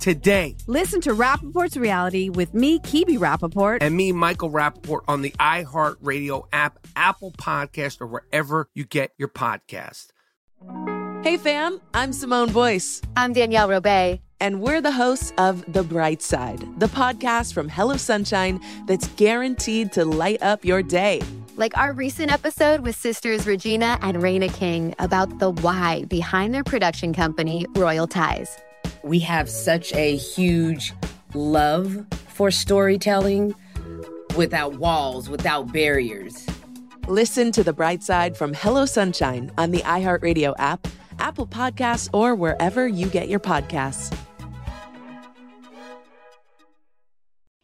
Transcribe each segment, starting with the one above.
today. Listen to Rapaport's Reality with me, Kibi Rapaport. And me, Michael Rapaport, on the iHeartRadio app, Apple Podcast, or wherever you get your podcast. Hey, fam, I'm Simone Boyce. I'm Danielle Robay. And we're the hosts of The Bright Side, the podcast from Hello Sunshine that's guaranteed to light up your day. Like our recent episode with sisters Regina and Reina King about the why behind their production company, Royal Ties. We have such a huge love for storytelling without walls, without barriers. Listen to The Bright Side from Hello Sunshine on the iHeartRadio app, Apple Podcasts, or wherever you get your podcasts.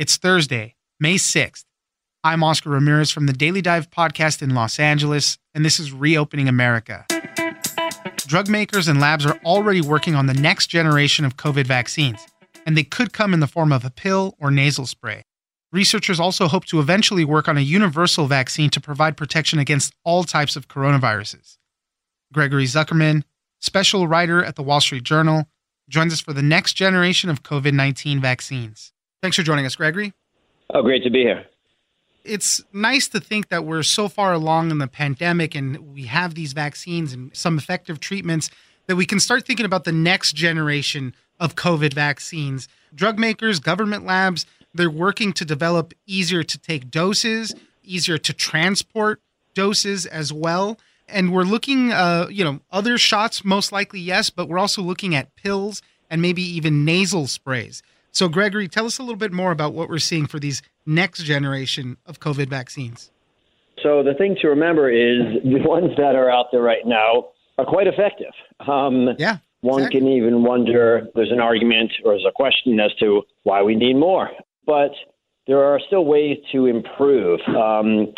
It's Thursday, May 6th. I'm Oscar Ramirez from the Daily Dive podcast in Los Angeles, and this is Reopening America. Drug makers and labs are already working on the next generation of COVID vaccines, and they could come in the form of a pill or nasal spray. Researchers also hope to eventually work on a universal vaccine to provide protection against all types of coronaviruses. Gregory Zuckerman, special writer at the Wall Street Journal, joins us for the next generation of COVID 19 vaccines. Thanks for joining us, Gregory. Oh, great to be here. It's nice to think that we're so far along in the pandemic and we have these vaccines and some effective treatments that we can start thinking about the next generation of COVID vaccines. Drug makers, government labs, they're working to develop easier to take doses, easier to transport doses as well. And we're looking, uh, you know, other shots, most likely, yes, but we're also looking at pills and maybe even nasal sprays. So, Gregory, tell us a little bit more about what we're seeing for these next generation of COVID vaccines. So, the thing to remember is the ones that are out there right now are quite effective. Um, yeah. One exactly. can even wonder there's an argument or there's a question as to why we need more. But there are still ways to improve. Um,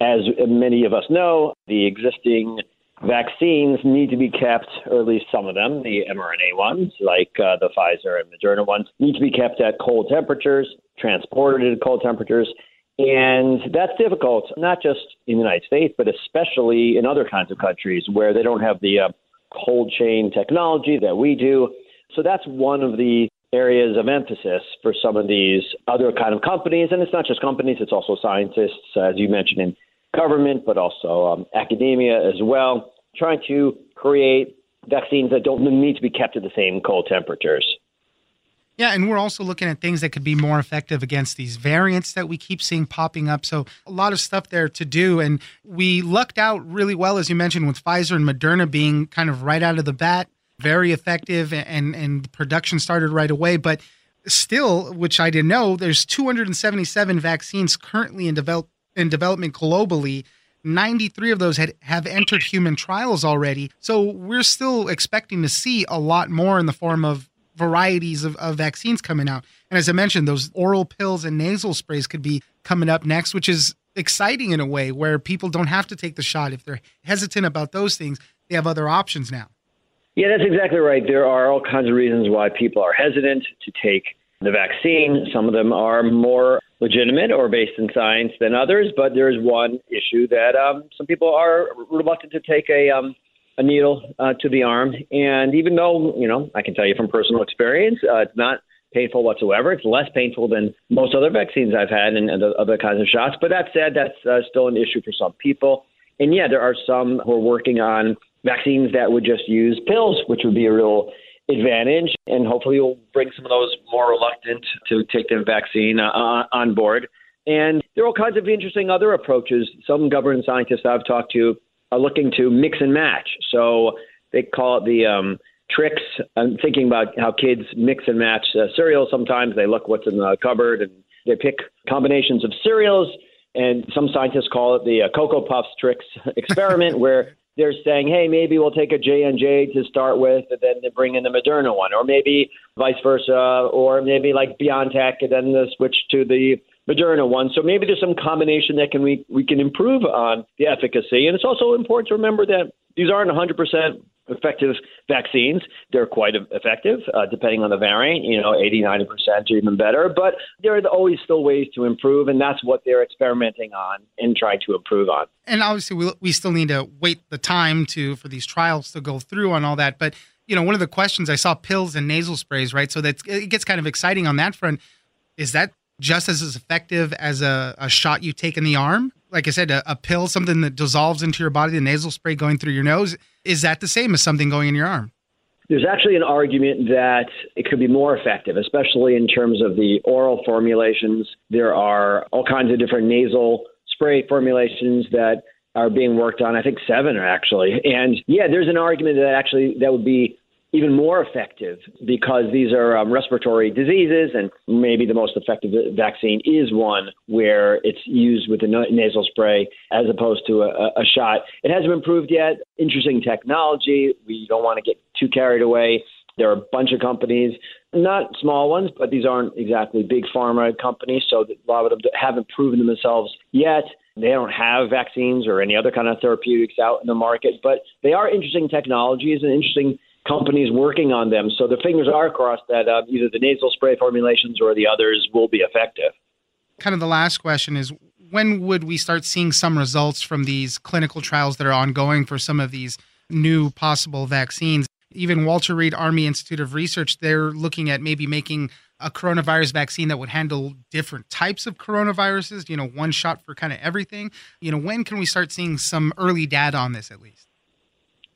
as many of us know, the existing vaccines need to be kept, or at least some of them, the mRNA ones, like uh, the Pfizer and Moderna ones, need to be kept at cold temperatures, transported at cold temperatures. And that's difficult, not just in the United States, but especially in other kinds of countries where they don't have the uh, cold chain technology that we do. So that's one of the areas of emphasis for some of these other kind of companies. And it's not just companies, it's also scientists, as you mentioned, in government, but also um, academia as well, trying to create vaccines that don't need to be kept at the same cold temperatures. Yeah, and we're also looking at things that could be more effective against these variants that we keep seeing popping up. So, a lot of stuff there to do. And we lucked out really well, as you mentioned, with Pfizer and Moderna being kind of right out of the bat, very effective, and, and production started right away. But still, which I didn't know, there's 277 vaccines currently in develop, in development globally. 93 of those had, have entered human trials already. So we're still expecting to see a lot more in the form of varieties of, of vaccines coming out. And as I mentioned, those oral pills and nasal sprays could be coming up next, which is exciting in a way where people don't have to take the shot. If they're hesitant about those things, they have other options now. Yeah, that's exactly right. There are all kinds of reasons why people are hesitant to take the vaccine. Some of them are more legitimate or based in science than others, but there is one issue that um, some people are reluctant to take a um, a needle uh, to the arm. And even though you know, I can tell you from personal experience, uh, it's not painful whatsoever. It's less painful than most other vaccines I've had and, and other kinds of shots. But that said, that's uh, still an issue for some people. And yeah, there are some who are working on vaccines that would just use pills, which would be a real advantage, and hopefully we'll bring some of those more reluctant to take the vaccine uh, on board. And there are all kinds of interesting other approaches. Some government scientists I've talked to are looking to mix and match. So they call it the um, tricks. I'm thinking about how kids mix and match uh, cereals. Sometimes they look what's in the cupboard and they pick combinations of cereals. And some scientists call it the uh, Cocoa Puffs tricks experiment, where they're saying, hey, maybe we'll take a J and J to start with, and then they bring in the Moderna one, or maybe vice versa, or maybe like BioNTech, and then the switch to the Moderna one. So maybe there's some combination that can we we can improve on the efficacy. And it's also important to remember that these aren't 100% effective vaccines. They're quite effective, uh, depending on the variant, you know, 80, 90% or even better. But there are always still ways to improve, and that's what they're experimenting on and trying to improve on. And obviously, we, we still need to wait the time to for these trials to go through on all that. But, you know, one of the questions I saw pills and nasal sprays, right? So that it gets kind of exciting on that front. Is that just as effective as a, a shot you take in the arm? like I said, a, a, pill, something that dissolves into your body, the nasal spray going through your nose, is that the same as something going in your arm? There's actually an argument that it could be more effective, especially in terms of the oral formulations. There are all kinds of different nasal spray formulations that are being worked on. I think seven are actually. And yeah, there's an argument that actually that would be even more effective because these are um, respiratory diseases, and maybe the most effective vaccine is one where it's used with a nasal spray as opposed to a, a shot. It hasn't been proved yet. Interesting technology. We don't want to get too carried away. There are a bunch of companies, not small ones, but these aren't exactly big pharma companies, so a lot of them haven't proven themselves yet. They don't have vaccines or any other kind of therapeutics out in the market, but they are interesting technologies and interesting companies working on them. So the fingers are crossed that uh, either the nasal spray formulations or the others will be effective. Kind of the last question is when would we start seeing some results from these clinical trials that are ongoing for some of these new possible vaccines? Even Walter Reed Army Institute of Research, they're looking at maybe making a coronavirus vaccine that would handle different types of coronaviruses, you know, one shot for kind of everything. You know, when can we start seeing some early data on this at least?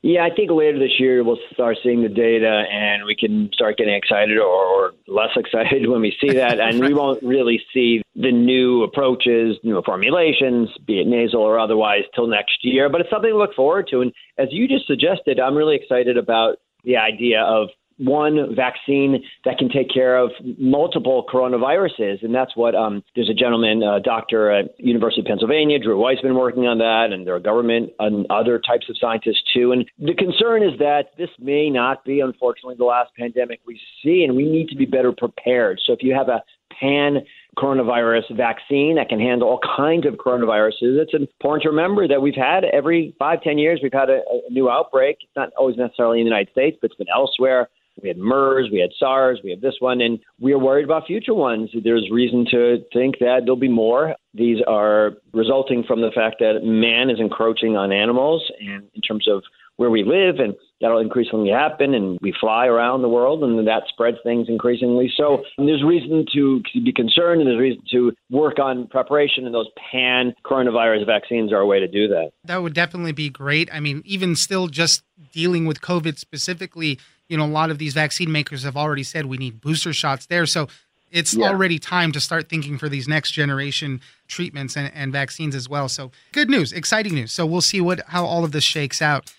Yeah, I think later this year we'll start seeing the data and we can start getting excited or, or less excited when we see that. And we won't really see the new approaches, new formulations, be it nasal or otherwise, till next year. But it's something to look forward to. And as you just suggested, I'm really excited about the idea of one vaccine that can take care of multiple coronaviruses. And that's what um, there's a gentleman, a doctor at University of Pennsylvania, Drew Weissman, working on that, and there are government and other types of scientists too. And the concern is that this may not be, unfortunately, the last pandemic we see, and we need to be better prepared. So if you have a pan coronavirus vaccine that can handle all kinds of coronaviruses. It's important to remember that we've had every five, ten years, we've had a, a new outbreak. It's not always necessarily in the United States, but it's been elsewhere. We had MERS, we had SARS, we have this one, and we are worried about future ones. There's reason to think that there'll be more. These are resulting from the fact that man is encroaching on animals, and in terms of where we live, and that'll increasingly happen. And we fly around the world, and that spreads things increasingly. So there's reason to be concerned, and there's reason to work on preparation. And those pan coronavirus vaccines are a way to do that. That would definitely be great. I mean, even still, just dealing with COVID specifically you know, a lot of these vaccine makers have already said we need booster shots there. So it's yeah. already time to start thinking for these next generation treatments and, and vaccines as well. So good news, exciting news. So we'll see what how all of this shakes out.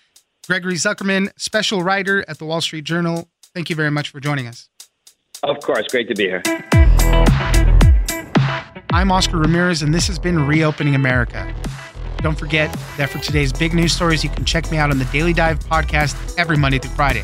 Gregory Zuckerman, special writer at the Wall Street Journal. Thank you very much for joining us. Of course, great to be here. I'm Oscar Ramirez, and this has been Reopening America. Don't forget that for today's big news stories, you can check me out on the Daily Dive podcast every Monday through Friday.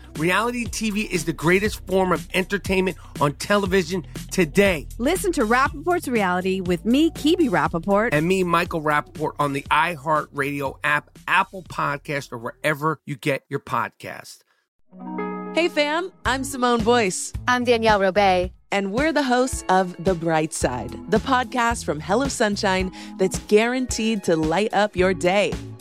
Reality TV is the greatest form of entertainment on television today. Listen to Rapaport's reality with me, Kibi Rapaport. And me, Michael Rapaport, on the iHeartRadio app, Apple Podcast, or wherever you get your podcast. Hey, fam, I'm Simone Boyce. I'm Danielle Robay. And we're the hosts of The Bright Side, the podcast from Hello Sunshine that's guaranteed to light up your day